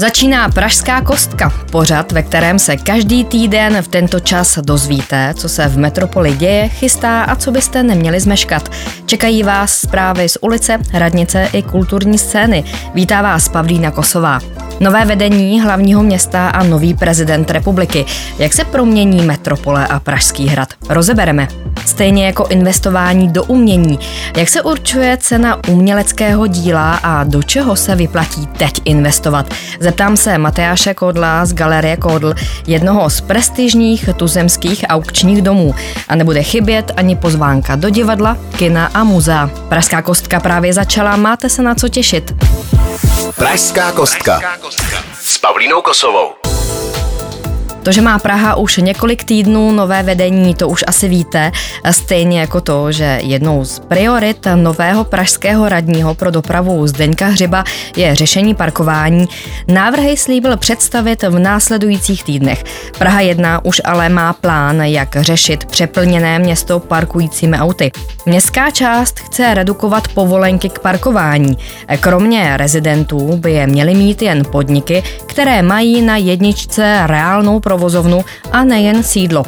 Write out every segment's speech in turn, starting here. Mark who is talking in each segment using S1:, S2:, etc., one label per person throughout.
S1: Začíná Pražská kostka, pořad, ve kterém se každý týden v tento čas dozvíte, co se v metropoli děje, chystá a co byste neměli zmeškat. Čekají vás zprávy z ulice, radnice i kulturní scény. Vítá vás Pavlína Kosová. Nové vedení hlavního města a nový prezident republiky. Jak se promění metropole a Pražský hrad? Rozebereme. Stejně jako investování do umění. Jak se určuje cena uměleckého díla a do čeho se vyplatí teď investovat? Zeptám se Matyáše Kodla z Galerie Kodl, jednoho z prestižních tuzemských aukčních domů. A nebude chybět ani pozvánka do divadla, kina a muzea. Pražská kostka právě začala, máte se na co těšit.
S2: Pražská kostka s Pavlínou Kosovou.
S1: To, že má Praha už několik týdnů nové vedení, to už asi víte, stejně jako to, že jednou z priorit nového pražského radního pro dopravu Zdeňka Hřiba je řešení parkování. Návrhy slíbil představit v následujících týdnech. Praha 1 už ale má plán, jak řešit přeplněné město parkujícími auty. Městská část chce redukovat povolenky k parkování. Kromě rezidentů by je měly mít jen podniky, které mají na jedničce reálnou provozovnu a nejen sídlo.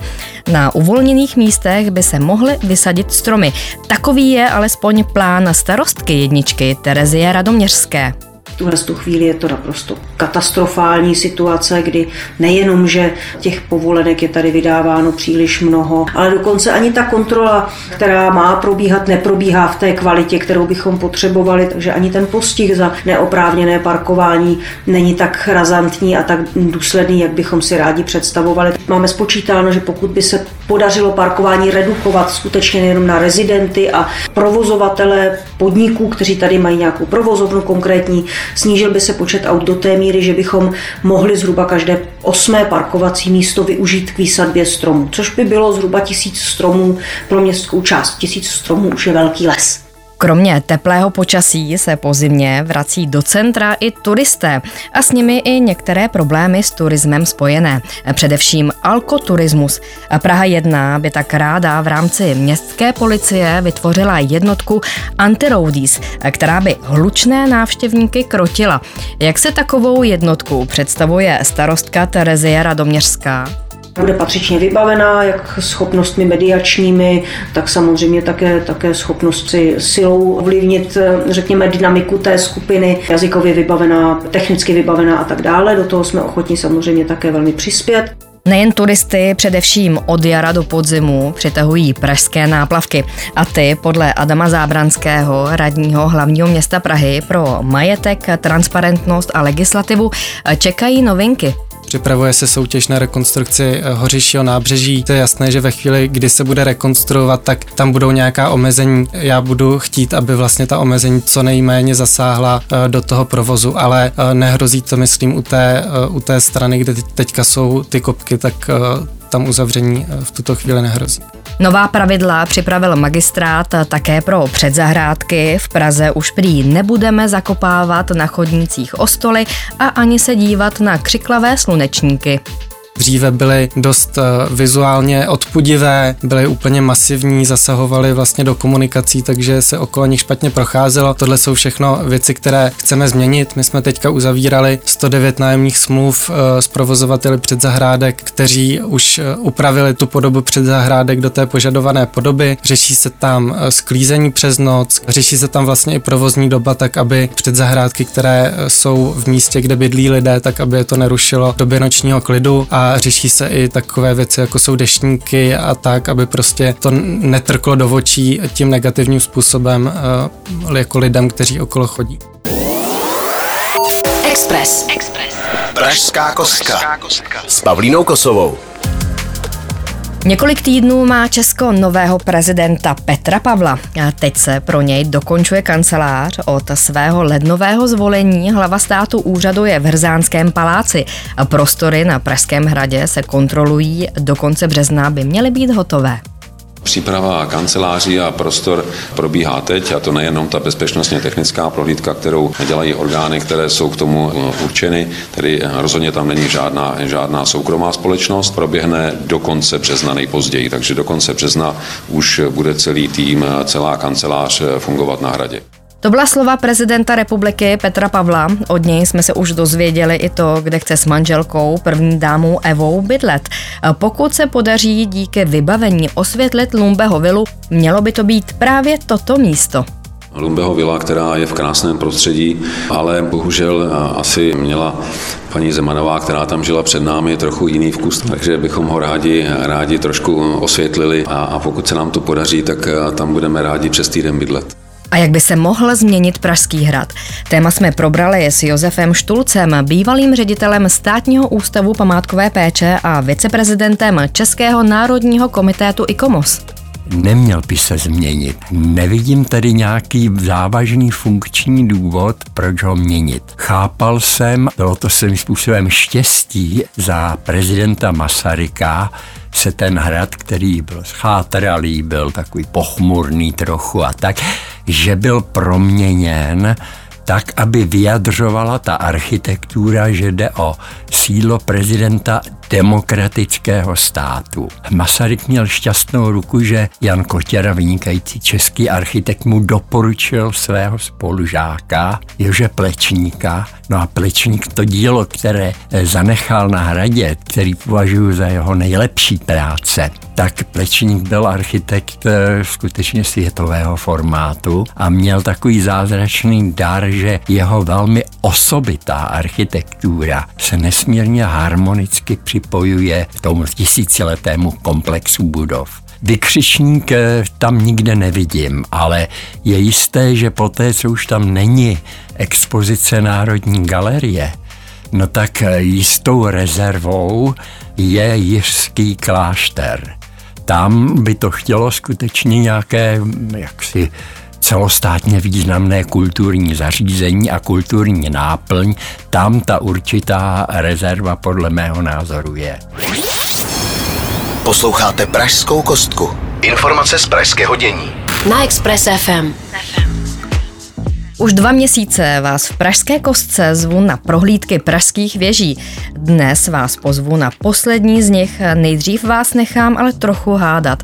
S1: Na uvolněných místech by se mohly vysadit stromy. Takový je alespoň plán starostky jedničky Terezie Radoměřské
S3: tuhle tu chvíli je to naprosto katastrofální situace, kdy nejenom, že těch povolenek je tady vydáváno příliš mnoho, ale dokonce ani ta kontrola, která má probíhat, neprobíhá v té kvalitě, kterou bychom potřebovali, takže ani ten postih za neoprávněné parkování není tak razantní a tak důsledný, jak bychom si rádi představovali. Máme spočítáno, že pokud by se podařilo parkování redukovat skutečně nejenom na rezidenty a provozovatele podniků, kteří tady mají nějakou provozovnu konkrétní, Snížil by se počet aut do té míry, že bychom mohli zhruba každé osmé parkovací místo využít k výsadbě stromů, což by bylo zhruba tisíc stromů pro městskou část. Tisíc stromů už je velký les.
S1: Kromě teplého počasí se po zimě vrací do centra i turisté a s nimi i některé problémy s turismem spojené, především alkoturismus. Praha 1 by tak ráda v rámci městské policie vytvořila jednotku antiroadies, která by hlučné návštěvníky krotila. Jak se takovou jednotku představuje starostka Terezie Radoměřská?
S3: Bude patřičně vybavená, jak schopnostmi mediačními, tak samozřejmě také, také schopnosti silou ovlivnit, řekněme, dynamiku té skupiny, jazykově vybavená, technicky vybavená a tak dále. Do toho jsme ochotni samozřejmě také velmi přispět.
S1: Nejen turisty, především od jara do podzimu přitahují pražské náplavky. A ty podle Adama Zábranského, radního hlavního města Prahy pro majetek, transparentnost a legislativu čekají novinky.
S4: Připravuje se soutěž na rekonstrukci eh, Hořišího nábřeží. To je jasné, že ve chvíli, kdy se bude rekonstruovat, tak tam budou nějaká omezení. Já budu chtít, aby vlastně ta omezení co nejméně zasáhla eh, do toho provozu, ale eh, nehrozí to, myslím, u té, u té strany, kde teďka jsou ty kopky, tak tam uzavření v tuto chvíli nehrozí.
S1: Nová pravidla připravil magistrát také pro předzahrádky. V Praze už prý nebudeme zakopávat na chodnících ostoly a ani se dívat na křiklavé slunečníky.
S4: Dříve byly dost eh, vizuálně odpudivé, byly úplně masivní, zasahovaly vlastně do komunikací, takže se okolo nich špatně procházelo. Tohle jsou všechno věci, které chceme změnit. My jsme teďka uzavírali 109 nájemních smluv eh, s provozovateli předzahrádek, kteří už eh, upravili tu podobu předzahrádek do té požadované podoby. Řeší se tam sklízení přes noc, řeší se tam vlastně i provozní doba, tak aby předzahrádky, které jsou v místě, kde bydlí lidé, tak aby je to nerušilo doby nočního klidu a řeší se i takové věci, jako jsou deštníky a tak, aby prostě to netrklo do očí tím negativním způsobem eh, jako lidem, kteří okolo chodí.
S2: Express. Express. Pražská kostka. S Pavlínou Kosovou.
S1: Několik týdnů má Česko nového prezidenta Petra Pavla. A teď se pro něj dokončuje kancelář. Od svého lednového zvolení hlava státu úřaduje v Hrzánském paláci. A prostory na Pražském hradě se kontrolují. Do konce března by měly být hotové.
S5: Příprava kanceláří a prostor probíhá teď, a to nejenom ta bezpečnostně technická prohlídka, kterou dělají orgány, které jsou k tomu eh, určeny, tedy rozhodně tam není žádná, žádná soukromá společnost, proběhne do konce března nejpozději, takže do konce března už bude celý tým, celá kancelář fungovat na hradě.
S1: To byla slova prezidenta republiky Petra Pavla. Od něj jsme se už dozvěděli i to, kde chce s manželkou, první dámou Evou bydlet. Pokud se podaří díky vybavení osvětlit Lumbeho vilu, mělo by to být právě toto místo.
S5: Lumbeho vila, která je v krásném prostředí, ale bohužel asi měla paní Zemanová, která tam žila před námi, trochu jiný vkus, takže bychom ho rádi, rádi trošku osvětlili a, a pokud se nám to podaří, tak tam budeme rádi přes týden bydlet.
S1: A jak by se mohl změnit Pražský hrad? Téma jsme probrali s Josefem Štulcem, bývalým ředitelem Státního ústavu památkové péče a viceprezidentem Českého národního komitétu ICOMOS
S6: neměl by se změnit. Nevidím tady nějaký závažný funkční důvod, proč ho měnit. Chápal jsem, bylo to svým způsobem štěstí za prezidenta Masaryka, se ten hrad, který byl schátralý, byl takový pochmurný trochu a tak, že byl proměněn tak, aby vyjadřovala ta architektura, že jde o sídlo prezidenta demokratického státu. Masaryk měl šťastnou ruku, že Jan Kotěra, vynikající český architekt, mu doporučil svého spolužáka Jože Plečníka. No a Plečník to dílo, které zanechal na hradě, který považuji za jeho nejlepší práce, tak Plečník byl architekt eh, skutečně světového formátu a měl takový zázračný dar, že jeho velmi osobitá architektura se nesmírně harmonicky připojuje k tomu tisíciletému komplexu budov. Vykřičník eh, tam nikde nevidím, ale je jisté, že poté, co už tam není expozice Národní galerie, no tak eh, jistou rezervou je Jiřský klášter. Tam by to chtělo skutečně nějaké jaksi celostátně významné kulturní zařízení a kulturní náplň, tam ta určitá rezerva podle mého názoru je.
S2: Posloucháte Pražskou kostku. Informace z pražského dění.
S1: Na Express FM. Už dva měsíce vás v Pražské kostce zvu na prohlídky pražských věží. Dnes vás pozvu na poslední z nich. Nejdřív vás nechám ale trochu hádat.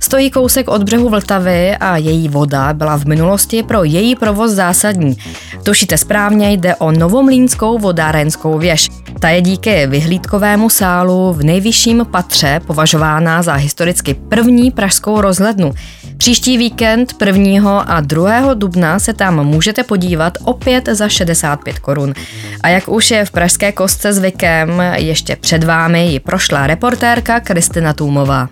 S1: Stojí kousek od břehu Vltavy a její voda byla v minulosti pro její provoz zásadní. Tušíte správně, jde o Novomlínskou vodárenskou věž. Ta je díky vyhlídkovému sálu v nejvyšším patře považována za historicky první pražskou rozhlednu. Příští víkend 1. a 2. dubna se tam můžete podívat opět za 65 korun. A jak už je v Pražské kostce zvykem, ještě před vámi ji prošla reportérka Kristina Tůmová.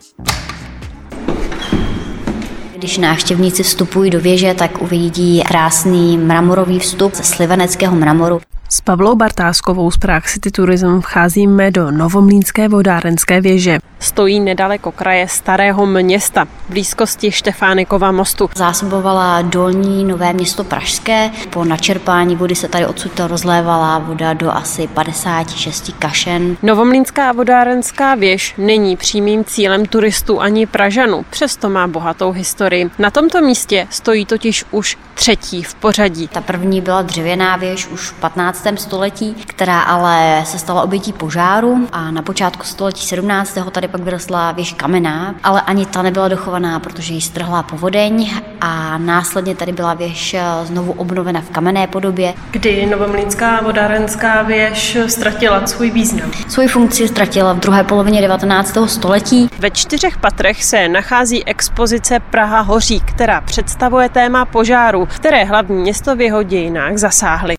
S7: Když návštěvníci vstupují do věže, tak uvidí krásný mramorový vstup ze sliveneckého mramoru.
S8: S Pavlou Bartáskovou z Prague City Tourism vcházíme do Novomlínské vodárenské věže. Stojí nedaleko kraje Starého města, v blízkosti Štefánikova mostu.
S7: Zásobovala dolní Nové město Pražské. Po načerpání vody se tady odsud rozlévala voda do asi 56 kašen.
S8: Novomlínská vodárenská věž není přímým cílem turistů ani Pražanů, přesto má bohatou historii. Na tomto místě stojí totiž už třetí v pořadí.
S7: Ta první byla dřevěná věž už v 15 století, která ale se stala obětí požáru a na počátku století 17. tady pak vyrostla věž kamená, ale ani ta nebyla dochovaná, protože ji strhla povodeň a následně tady byla věž znovu obnovena v kamenné podobě.
S8: Kdy Novomlínská vodárenská věž ztratila svůj význam?
S7: Svoji funkci ztratila v druhé polovině 19. století.
S8: Ve čtyřech patrech se nachází expozice Praha hoří, která představuje téma požáru, které hlavní město v jeho dějinách zasáhly.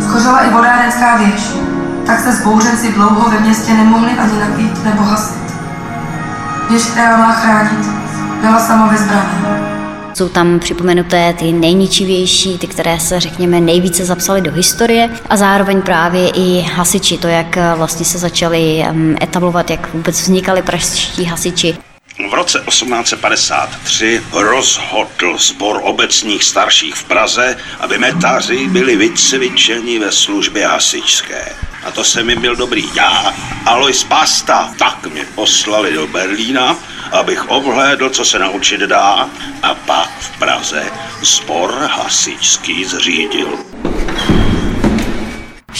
S9: Schořela i vodárenská věž, tak se zbouřenci dlouho ve městě nemohli ani napít nebo hasit. Věž, která má chránit, byla sama vyzbraná.
S7: Jsou tam připomenuté ty nejničivější, ty, které se, řekněme, nejvíce zapsaly do historie a zároveň právě i hasiči, to, jak vlastně se začali etablovat, jak vůbec vznikali pražští hasiči.
S10: V roce 1853 rozhodl sbor obecních starších v Praze, aby metáři byli vycvičeni ve službě hasičské. A to se mi byl dobrý já, Alois Pasta. Tak mě poslali do Berlína, abych obhlédl, co se naučit dá, a pak v Praze sbor hasičský zřídil.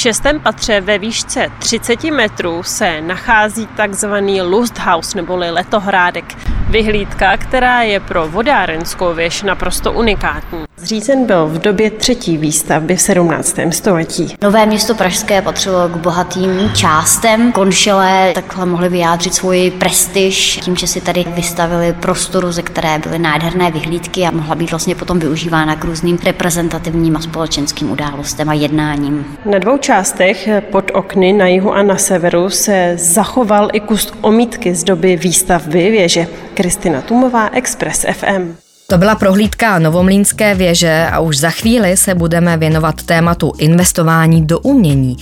S8: Šestém patře ve výšce 30 metrů se nachází takzvaný Lusthaus neboli letohrádek. Vyhlídka, která je pro vodárenskou věž naprosto unikátní. Zřízen byl v době třetí výstavby v 17. století.
S7: Nové město Pražské patřilo k bohatým částem. Konšelé takhle mohli vyjádřit svoji prestiž tím, že si tady vystavili prostoru, ze které byly nádherné vyhlídky a mohla být vlastně potom využívána k různým reprezentativním a společenským událostem a jednáním.
S8: Na dvou částech pod okny na jihu a na severu se zachoval i kus omítky z doby výstavby věže. Kristina Tumová, Express FM.
S1: To byla prohlídka Novomlínské věže a už za chvíli se budeme věnovat tématu investování do umění.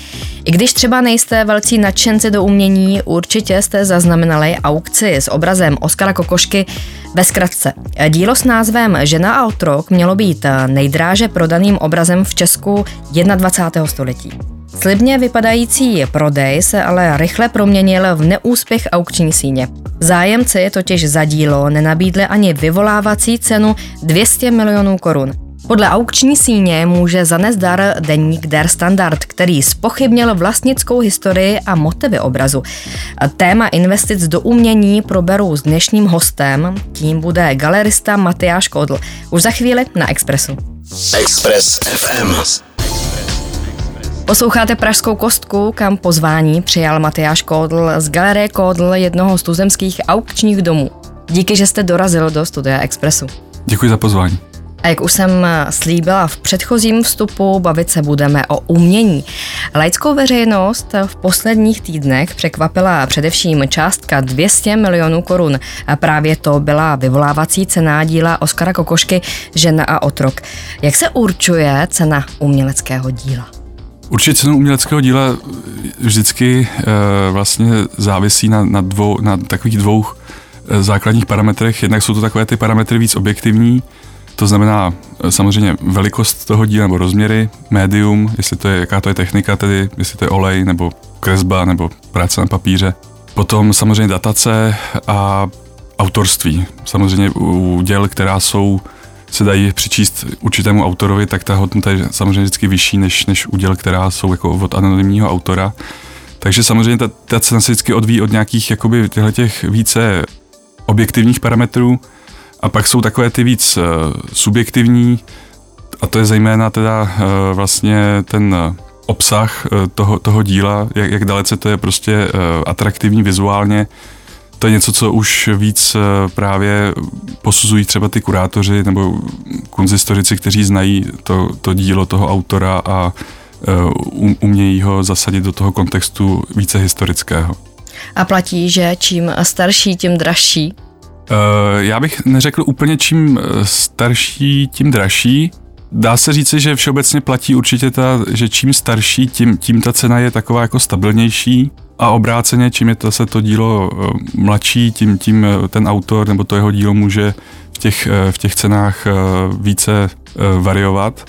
S1: I když třeba nejste velcí nadšenci do umění, určitě jste zaznamenali aukci s obrazem Oskara Kokošky ve zkratce. Dílo s názvem Žena a otrok mělo být nejdráže prodaným obrazem v Česku 21. století. Slibně vypadající prodej se ale rychle proměnil v neúspěch aukční síně. Zájemci totiž za dílo nenabídli ani vyvolávací cenu 200 milionů korun. Podle aukční síně může zanést dar deník Der Standard, který spochybnil vlastnickou historii a motivy obrazu. Téma investic do umění proberu s dnešním hostem, tím bude galerista Matyáš Kodl. Už za chvíli na Expressu.
S2: Express FM.
S1: Posloucháte Pražskou kostku, kam pozvání přijal Matyáš Kódl z Galerie Kódl, jednoho z tuzemských aukčních domů. Díky, že jste dorazil do studia Expressu.
S11: Děkuji za pozvání.
S1: A jak už jsem slíbila v předchozím vstupu, bavit se budeme o umění. Laickou veřejnost v posledních týdnech překvapila především částka 200 milionů korun. A právě to byla vyvolávací cena díla Oskara Kokošky Žena a otrok. Jak se určuje cena uměleckého díla?
S11: Určitě cenu uměleckého díla vždycky e, vlastně závisí na, na, dvou, na takových dvou e, základních parametrech. Jednak jsou to takové ty parametry víc objektivní, to znamená e, samozřejmě velikost toho díla nebo rozměry, médium, jestli to je, jaká to je technika, tedy jestli to je olej nebo kresba nebo práce na papíře. Potom samozřejmě datace a autorství. Samozřejmě u děl, která jsou se dají přičíst určitému autorovi, tak ta hodnota je samozřejmě vždycky vyšší než, než uděl, která jsou jako od anonymního autora. Takže samozřejmě ta, ta cena se vždycky odvíjí od nějakých jakoby těch více objektivních parametrů. A pak jsou takové ty víc uh, subjektivní. A to je zejména teda uh, vlastně ten uh, obsah toho, toho díla, jak, jak dalece to je prostě atraktivní vizuálně, to je něco, co už víc eh, právě posuzují třeba ty kurátoři nebo kunzistorici, kteří znají to, to dílo toho autora a eh, um, umějí ho zasadit do toho kontextu více historického.
S1: A platí, že čím starší, tím dražší?
S11: Eh, já bych neřekl úplně čím starší, tím dražší. Dá se říci, že všeobecně platí určitě ta, že čím starší, tím, tím ta cena je taková jako stabilnější. A obráceně, čím je to se to dílo eh, mladší, tím, tím eh, ten autor nebo to jeho dílo může v těch, eh, v těch cenách více variovat.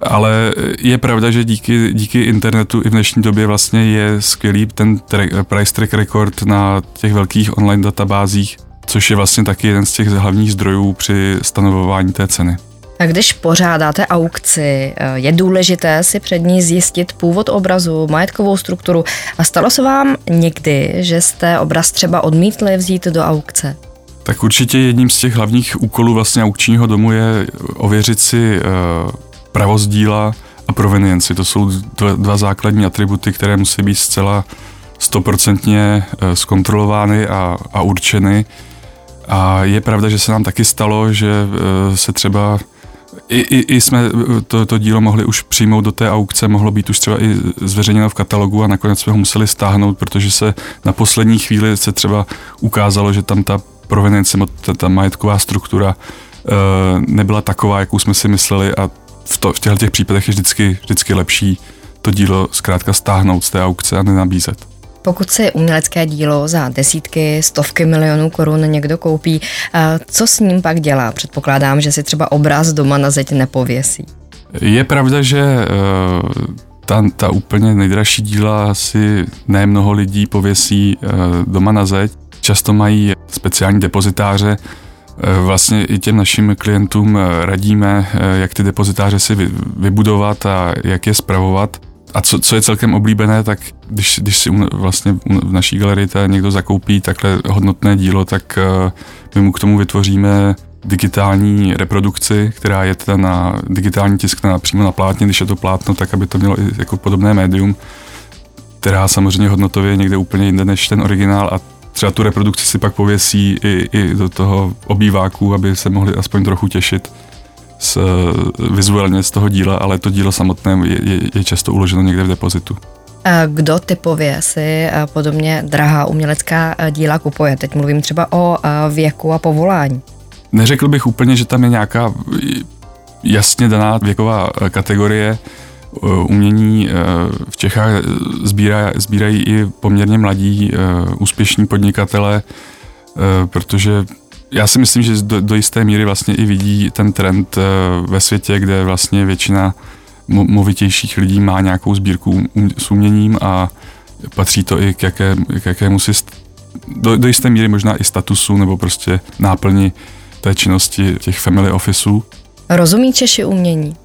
S11: Ale je pravda, že díky, díky internetu i v dnešní době vlastně je skvělý ten track, price track record na těch velkých online databázích, což je vlastně taky jeden z těch hlavních zdrojů při stanovování té ceny.
S1: A když pořádáte aukci, je důležité si před ní zjistit původ obrazu, majetkovou strukturu. A stalo se vám někdy, že jste obraz třeba odmítli vzít do aukce?
S11: Tak určitě jedním z těch hlavních úkolů vlastně aukčního domu je ověřit si uh, pravost díla a provenienci. To jsou dva, základní atributy, které musí být zcela stoprocentně zkontrolovány a, a určeny. A je pravda, že se nám taky stalo, že se třeba i, i, i jsme to, to dílo mohli už přijmout do té aukce, mohlo být už třeba i zveřejněno v katalogu a nakonec jsme ho museli stáhnout, protože se na poslední chvíli se třeba ukázalo, že tam ta provenience, ta, ta majetková struktura e, nebyla taková, jakou jsme si mysleli a v, to, v těchto těch případech je vždycky, vždycky lepší to dílo zkrátka stáhnout z té aukce a nenabízet.
S1: Pokud si umělecké dílo za desítky, stovky milionů korun někdo koupí, co s ním pak dělá? Předpokládám, že si třeba obraz doma na zeď nepověsí.
S11: Je pravda, že eh, ta, ta úplně nejdražší díla si ne mnoho lidí pověsí eh, doma na zeď. Často mají speciální depozitáře, eh, vlastně i těm našim klientům radíme, jak ty depozitáře si vybudovat a jak je spravovat. A co, co je celkem oblíbené, tak když, když si vlastně v naší galerii někdo zakoupí takhle hodnotné dílo, tak uh, my mu k tomu vytvoříme digitální reprodukci, která je teda na digitální tisk na, přímo na plátně, když je to plátno, tak aby to mělo i jako podobné médium, která samozřejmě hodnotově je někde úplně jinde než ten originál a třeba tu reprodukci si pak pověsí i, i do toho obýváku, aby se mohli aspoň trochu těšit z, vizuálně z toho díla, ale to dílo samotné je, je, je často uloženo někde v depozitu.
S1: Kdo typově si podobně drahá umělecká díla kupuje? Teď mluvím třeba o věku a povolání.
S11: Neřekl bych úplně, že tam je nějaká jasně daná věková kategorie. Umění v Čechách sbírá, sbírají i poměrně mladí úspěšní podnikatele, protože já si myslím, že do, do jisté míry vlastně i vidí ten trend ve světě, kde vlastně většina movitějších lidí má nějakou sbírku s uměním a patří to i k, jaké, k jakému si do, do jisté míry možná i statusu nebo prostě náplni té činnosti těch family officeů.
S1: Rozumí Češi umění?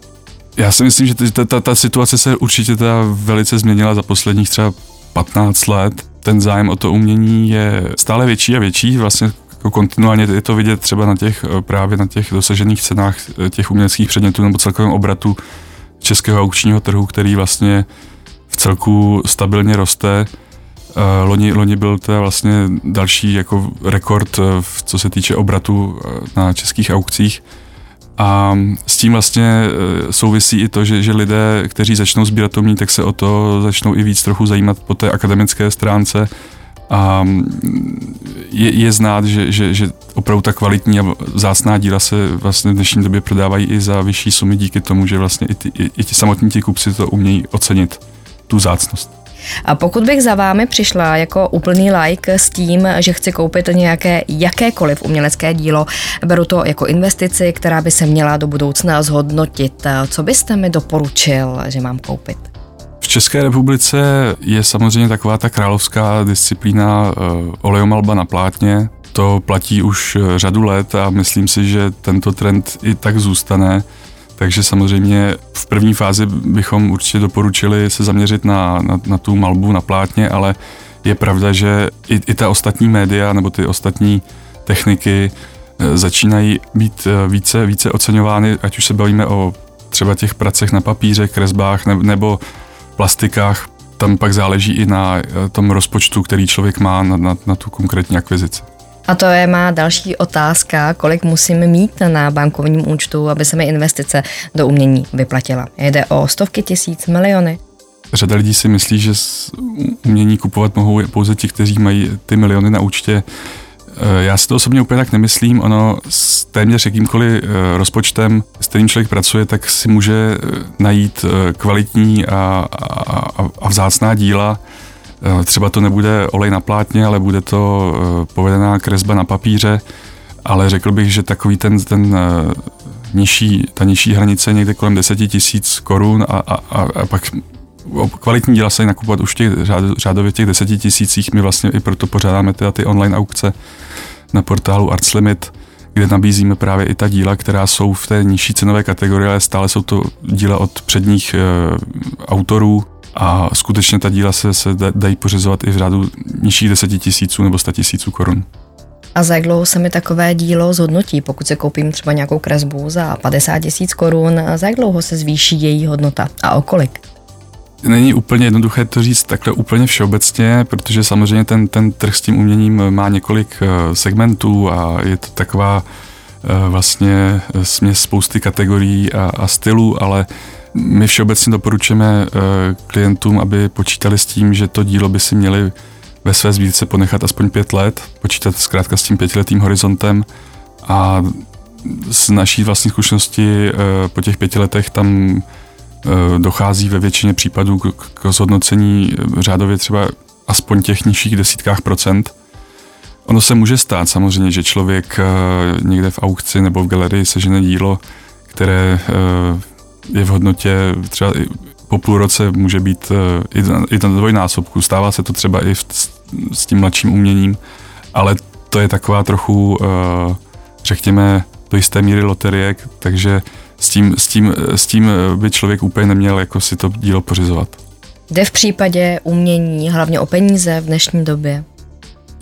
S11: Já si myslím, že ta, ta, ta situace se určitě teda velice změnila za posledních třeba 15 let. Ten zájem o to umění je stále větší a větší. Vlastně jako kontinuálně je to vidět třeba na těch, právě na těch dosažených cenách těch uměleckých předmětů nebo celkovém obratu českého aukčního trhu, který vlastně v celku stabilně roste. Eh, loni, loni byl to vlastně další jako rekord, eh, co se týče obratu eh, na českých aukcích. A s tím vlastně souvisí i to, že, že lidé, kteří začnou sbírat umění, tak se o to začnou i víc trochu zajímat po té akademické stránce. A je, je znát, že, že, že opravdu ta kvalitní a vzácná díla se vlastně v dnešní době prodávají i za vyšší sumy díky tomu, že vlastně i, ty, i, i ti samotní ti kupci to umějí ocenit, tu zácnost.
S1: A pokud bych za vámi přišla jako úplný like s tím, že chci koupit nějaké jakékoliv umělecké dílo, beru to jako investici, která by se měla do budoucna zhodnotit. Co byste mi doporučil, že mám koupit?
S11: V České republice je samozřejmě taková ta královská disciplína uh, oleomalba na plátně. To platí už eh, řadu let a myslím si, že tento trend i tak zůstane. Takže samozřejmě v první fázi bychom určitě doporučili se zaměřit na, na, na tu malbu na plátně, ale je pravda, že i, i ta ostatní média nebo ty ostatní techniky eh, začínají být eh, více, více oceňovány, ať už se bavíme o třeba těch pracech na papíře, kresbách ne, nebo plastikách. Tam pak záleží i na eh, tom rozpočtu, který člověk má na, na, na tu konkrétní akvizici.
S1: A to je má další otázka, kolik musím mít na bankovním účtu, aby se mi investice do umění vyplatila. Jde o stovky tisíc, miliony.
S11: Řada lidí si myslí, že umění kupovat mohou pouze ti, kteří mají ty miliony na účtě. Eh, já si to osobně úplně tak nemyslím. Ono s téměř jakýmkoliv eh, rozpočtem, s kterým člověk pracuje, tak si může eh, najít kvalitní a, a, a vzácná díla, třeba to nebude olej na plátně, ale bude to povedená kresba na papíře, ale řekl bych, že takový ten, ten nižší, ta nižší hranice někde kolem 10 tisíc korun a, a, a pak kvalitní díla se nakupovat už těch řádově těch deseti tisících. My vlastně i proto pořádáme teda ty online aukce na portálu Arts Limit, kde nabízíme právě i ta díla, která jsou v té nižší cenové kategorii, ale stále jsou to díla od předních e, autorů, a skutečně ta díla se, se dají pořizovat i v řádu nižších deseti tisíců nebo sta tisíců korun.
S1: A za jak dlouho se mi takové dílo zhodnotí, pokud se koupím třeba nějakou kresbu za 50 tisíc korun, za jak dlouho se zvýší její hodnota a o kolik?
S11: Není úplně jednoduché to říct takhle úplně všeobecně, protože samozřejmě ten, ten trh s tím uměním má několik eh, segmentů a je to taková eh, vlastně směs spousty kategorií a, a stylů, ale my všeobecně doporučujeme eh, klientům, aby počítali s tím, že to dílo by si měli ve své sbírce ponechat aspoň pět let, počítat zkrátka s tím pětiletým horizontem a z naší vlastní zkušenosti eh, po těch pěti letech tam eh, dochází ve většině případů k zhodnocení řádově třeba aspoň těch nižších desítkách procent. Ono se může stát samozřejmě, že člověk někde v aukci nebo v galerii sežene dílo, které je v hodnotě třeba i po půl roce může být eh, i, na dvojnásobku. Stává se to třeba i s tím mladším uměním, ale to je taková trochu, eh, řekněme, do jisté míry loterie, takže s tím, s, tím, s tím by člověk úplně neměl jako si to dílo pořizovat.
S1: Jde v případě umění hlavně o peníze v dnešní době?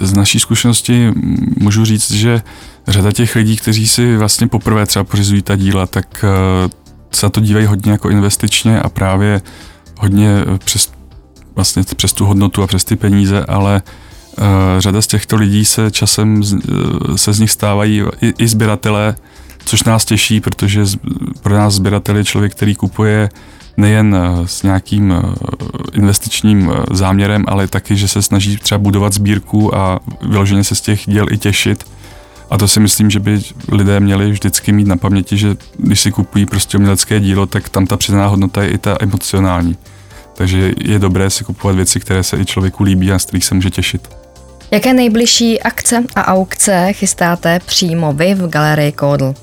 S11: Z naší zkušenosti můžu říct, že řada těch lidí, kteří si vlastně poprvé třeba pořizují ta díla, tak eh, se na to dívají hodně jako investičně a právě hodně přes, vlastně přes tu hodnotu a přes ty peníze, ale uh, řada z těchto lidí se časem se z nich stávají i, i sběratelé, což nás těší, protože pro nás sběratel je člověk, který kupuje nejen s nějakým investičním záměrem, ale taky, že se snaží třeba budovat sbírku a vyloženě se z těch děl i těšit a to si myslím, že by lidé měli vždycky mít na paměti, že když si kupují prostě umělecké dílo, tak tam ta přidaná hodnota je i ta emocionální. Takže je dobré si kupovat věci, které se i člověku líbí a z kterých se může těšit.
S1: Jaké nejbližší akce a aukce chystáte přímo vy v galerii Kódl?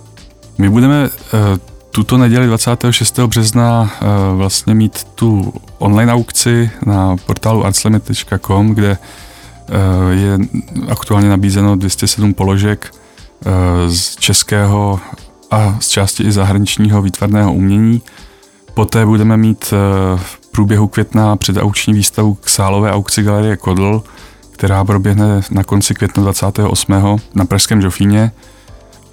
S11: My budeme uh, tuto neděli 26. března uh, vlastně mít tu online aukci na portálu artslimit.com, kde Eh, je aktuálně nabízeno 207 položek eh, z českého a z části i zahraničního výtvarného umění. Poté budeme mít eh, v průběhu května předauční výstavu k sálové aukci Galerie Kodl, která proběhne na konci května 28. na Pražském Žofíně.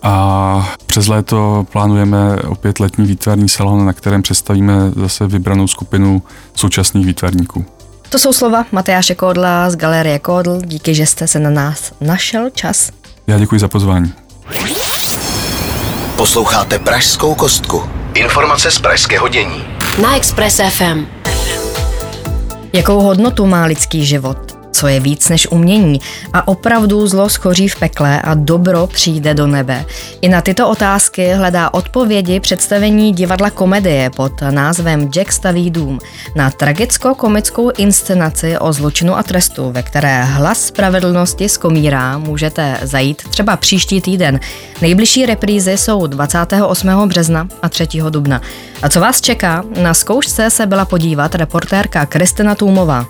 S11: A přes léto plánujeme opět letní výtvarný salon, na kterém představíme zase vybranou skupinu současných výtvarníků.
S1: To jsou slova Matyáše Kódla z Galerie Kódl. Díky, že jste se na nás našel čas.
S11: Já děkuji za pozvání.
S2: Posloucháte Pražskou kostku. Informace z pražského dění.
S1: Na Express FM. Jakou hodnotu má lidský život? Co je víc než umění a opravdu zlo schoří v pekle a dobro přijde do nebe. I na tyto otázky hledá odpovědi představení divadla komedie pod názvem Jack staví dům na tragicko-komickou inscenaci o zločinu a trestu, ve které hlas spravedlnosti zkomírá, můžete zajít třeba příští týden. Nejbližší reprízy jsou 28. března a 3. dubna. A co vás čeká? Na zkoušce se byla podívat reportérka Kristina Tůmová.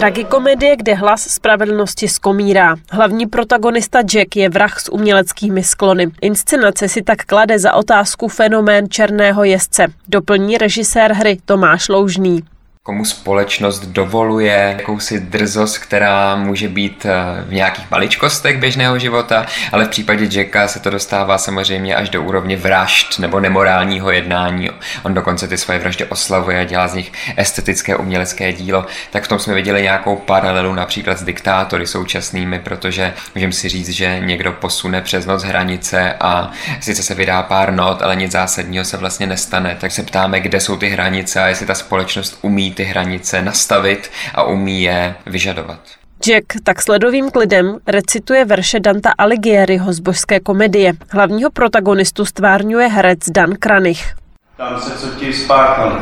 S8: Tragikomedie, kde hlas spravedlnosti skomírá. Hlavní protagonista Jack je vrah s uměleckými sklony. Inscenace si tak klade za otázku fenomén černého jezdce. Doplní režisér hry Tomáš Loužný
S12: komu společnost dovoluje jakousi drzost, která může být eh, v nějakých maličkostech běžného života, ale v případě Jacka se to dostává samozřejmě až do úrovně vražd nebo nemorálního jednání. On dokonce ty svoje vraždy oslavuje a dělá z nich estetické umělecké dílo. Tak v tom jsme viděli nějakou paralelu například s diktátory současnými, protože můžeme si říct, že někdo posune přes noc hranice a sice se vydá pár not, ale nic zásadního se vlastně nestane. Tak se ptáme, kde jsou ty hranice a jestli ta společnost umí ty hranice nastavit a umí je vyžadovat.
S8: Jack tak sledovým klidem recituje verše Danta Alighieriho z božské komedie. Hlavního protagonistu stvárňuje herec Dan Kranich.
S13: Tam se, co ti spáchali.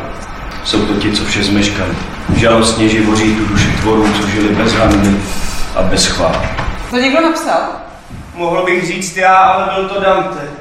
S13: Jsou to ti, co vše zmeškali. Žalostně živoří tu duši tvorů, co žili bez hanby a bez chvál.
S14: To někdo napsal?
S13: Mohl bych říct já, ale byl to Dante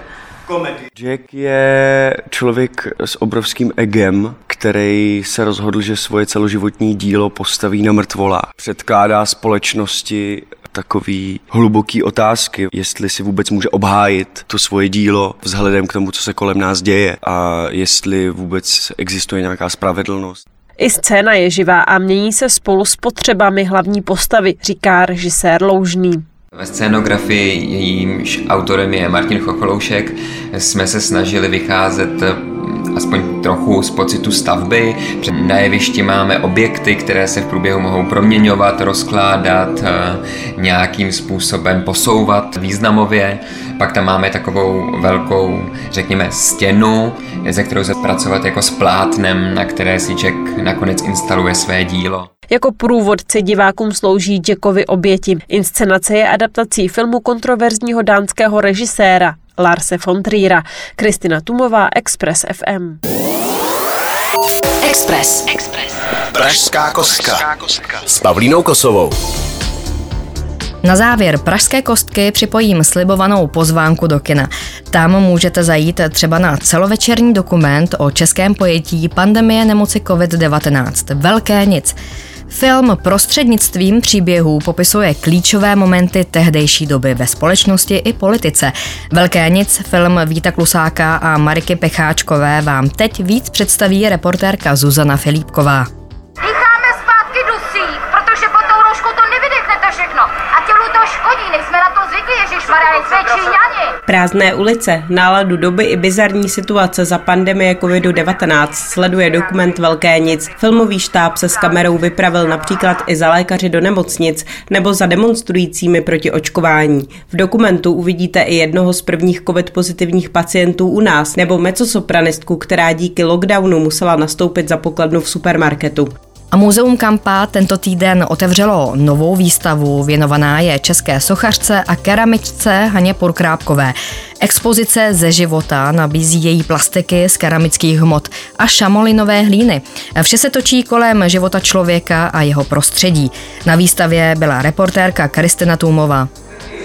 S13: komedii.
S15: Jack je člověk s obrovským egem, který se rozhodl, že svoje celoživotní dílo postaví na mrtvolách. Předkládá společnosti takový hluboký otázky, jestli si vůbec může obhájit to svoje dílo vzhledem k tomu, co se kolem nás děje a jestli vůbec existuje nějaká spravedlnost.
S8: I scéna je živá a mění se spolu s potřebami hlavní postavy, říká režisér Loužný.
S12: Ve scénografii, jejímž autorem je Martin Chocholoušek, jsme se snažili vycházet aspoň trochu z pocitu stavby. Na jevišti máme objekty, které se v průběhu mohou proměňovat, rozkládat, eh, nějakým způsobem posouvat významově. Pak tam máme takovou velkou, řekněme, stěnu, ze kterou se pracovat jako s plátnem, na které si Jack nakonec instaluje své dílo.
S8: Jako průvodci divákům slouží Jackovi oběti. Inscenace je adaptací filmu kontroverzního dánského režiséra Larse von Triera. Kristina Tumová, Express FM.
S2: Express. Express. Pražská kostka. S Pavlínou Kosovou.
S1: Na závěr Pražské kostky připojím slibovanou pozvánku do kina. Tam můžete zajít třeba na celovečerní dokument o českém pojetí pandemie nemoci COVID-19. Velké nic. Film prostřednictvím příběhů popisuje klíčové momenty tehdejší doby ve společnosti i politice. Velké nic film Víta Klusáka a Mariky Pecháčkové vám teď víc představí reportérka Zuzana Filipková.
S8: Prázdné ulice, náladu doby i bizarní situace za pandemie COVID-19 sleduje dokument Velké nic. Filmový štáb se s kamerou vypravil například i za lékaři do nemocnic nebo za demonstrujícími proti očkování. V dokumentu uvidíte i jednoho z prvních COVID pozitivních pacientů u nás nebo mecosopranistku, která díky lockdownu musela nastoupit za pokladnu v supermarketu.
S1: A Muzeum Kampa tento týden otevřelo novou výstavu, věnovaná je české sochařce a keramičce Haně Porkrápkové. Expozice ze života nabízí její plastiky z keramických hmot a šamolinové hlíny. Vše se točí kolem života člověka a jeho prostředí. Na výstavě byla reportérka Kristina Tůmová.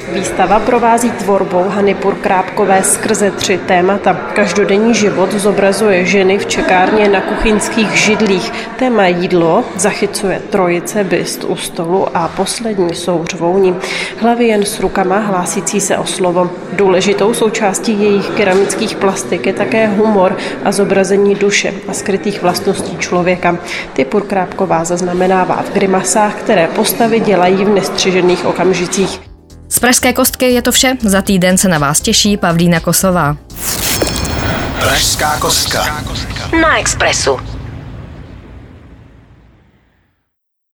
S8: Výstava provází tvorbou Hany Purkrápkové skrze tři témata. Každodenní život zobrazuje ženy v čekárně na kuchyňských židlích. Téma jídlo zachycuje trojice byst u stolu a poslední jsou řvouni. Hlavy jen s rukama hlásící se o slovo. Důležitou součástí jejich keramických plastik je také humor a zobrazení duše a skrytých vlastností člověka. Ty Purkrápková zaznamenává v grimasách, které postavy dělají v nestřižených okamžicích.
S1: Z Pražské kostky je to vše. Za týden se na vás těší Pavlína Kosová.
S2: Pražská kostka.
S14: Na Expressu.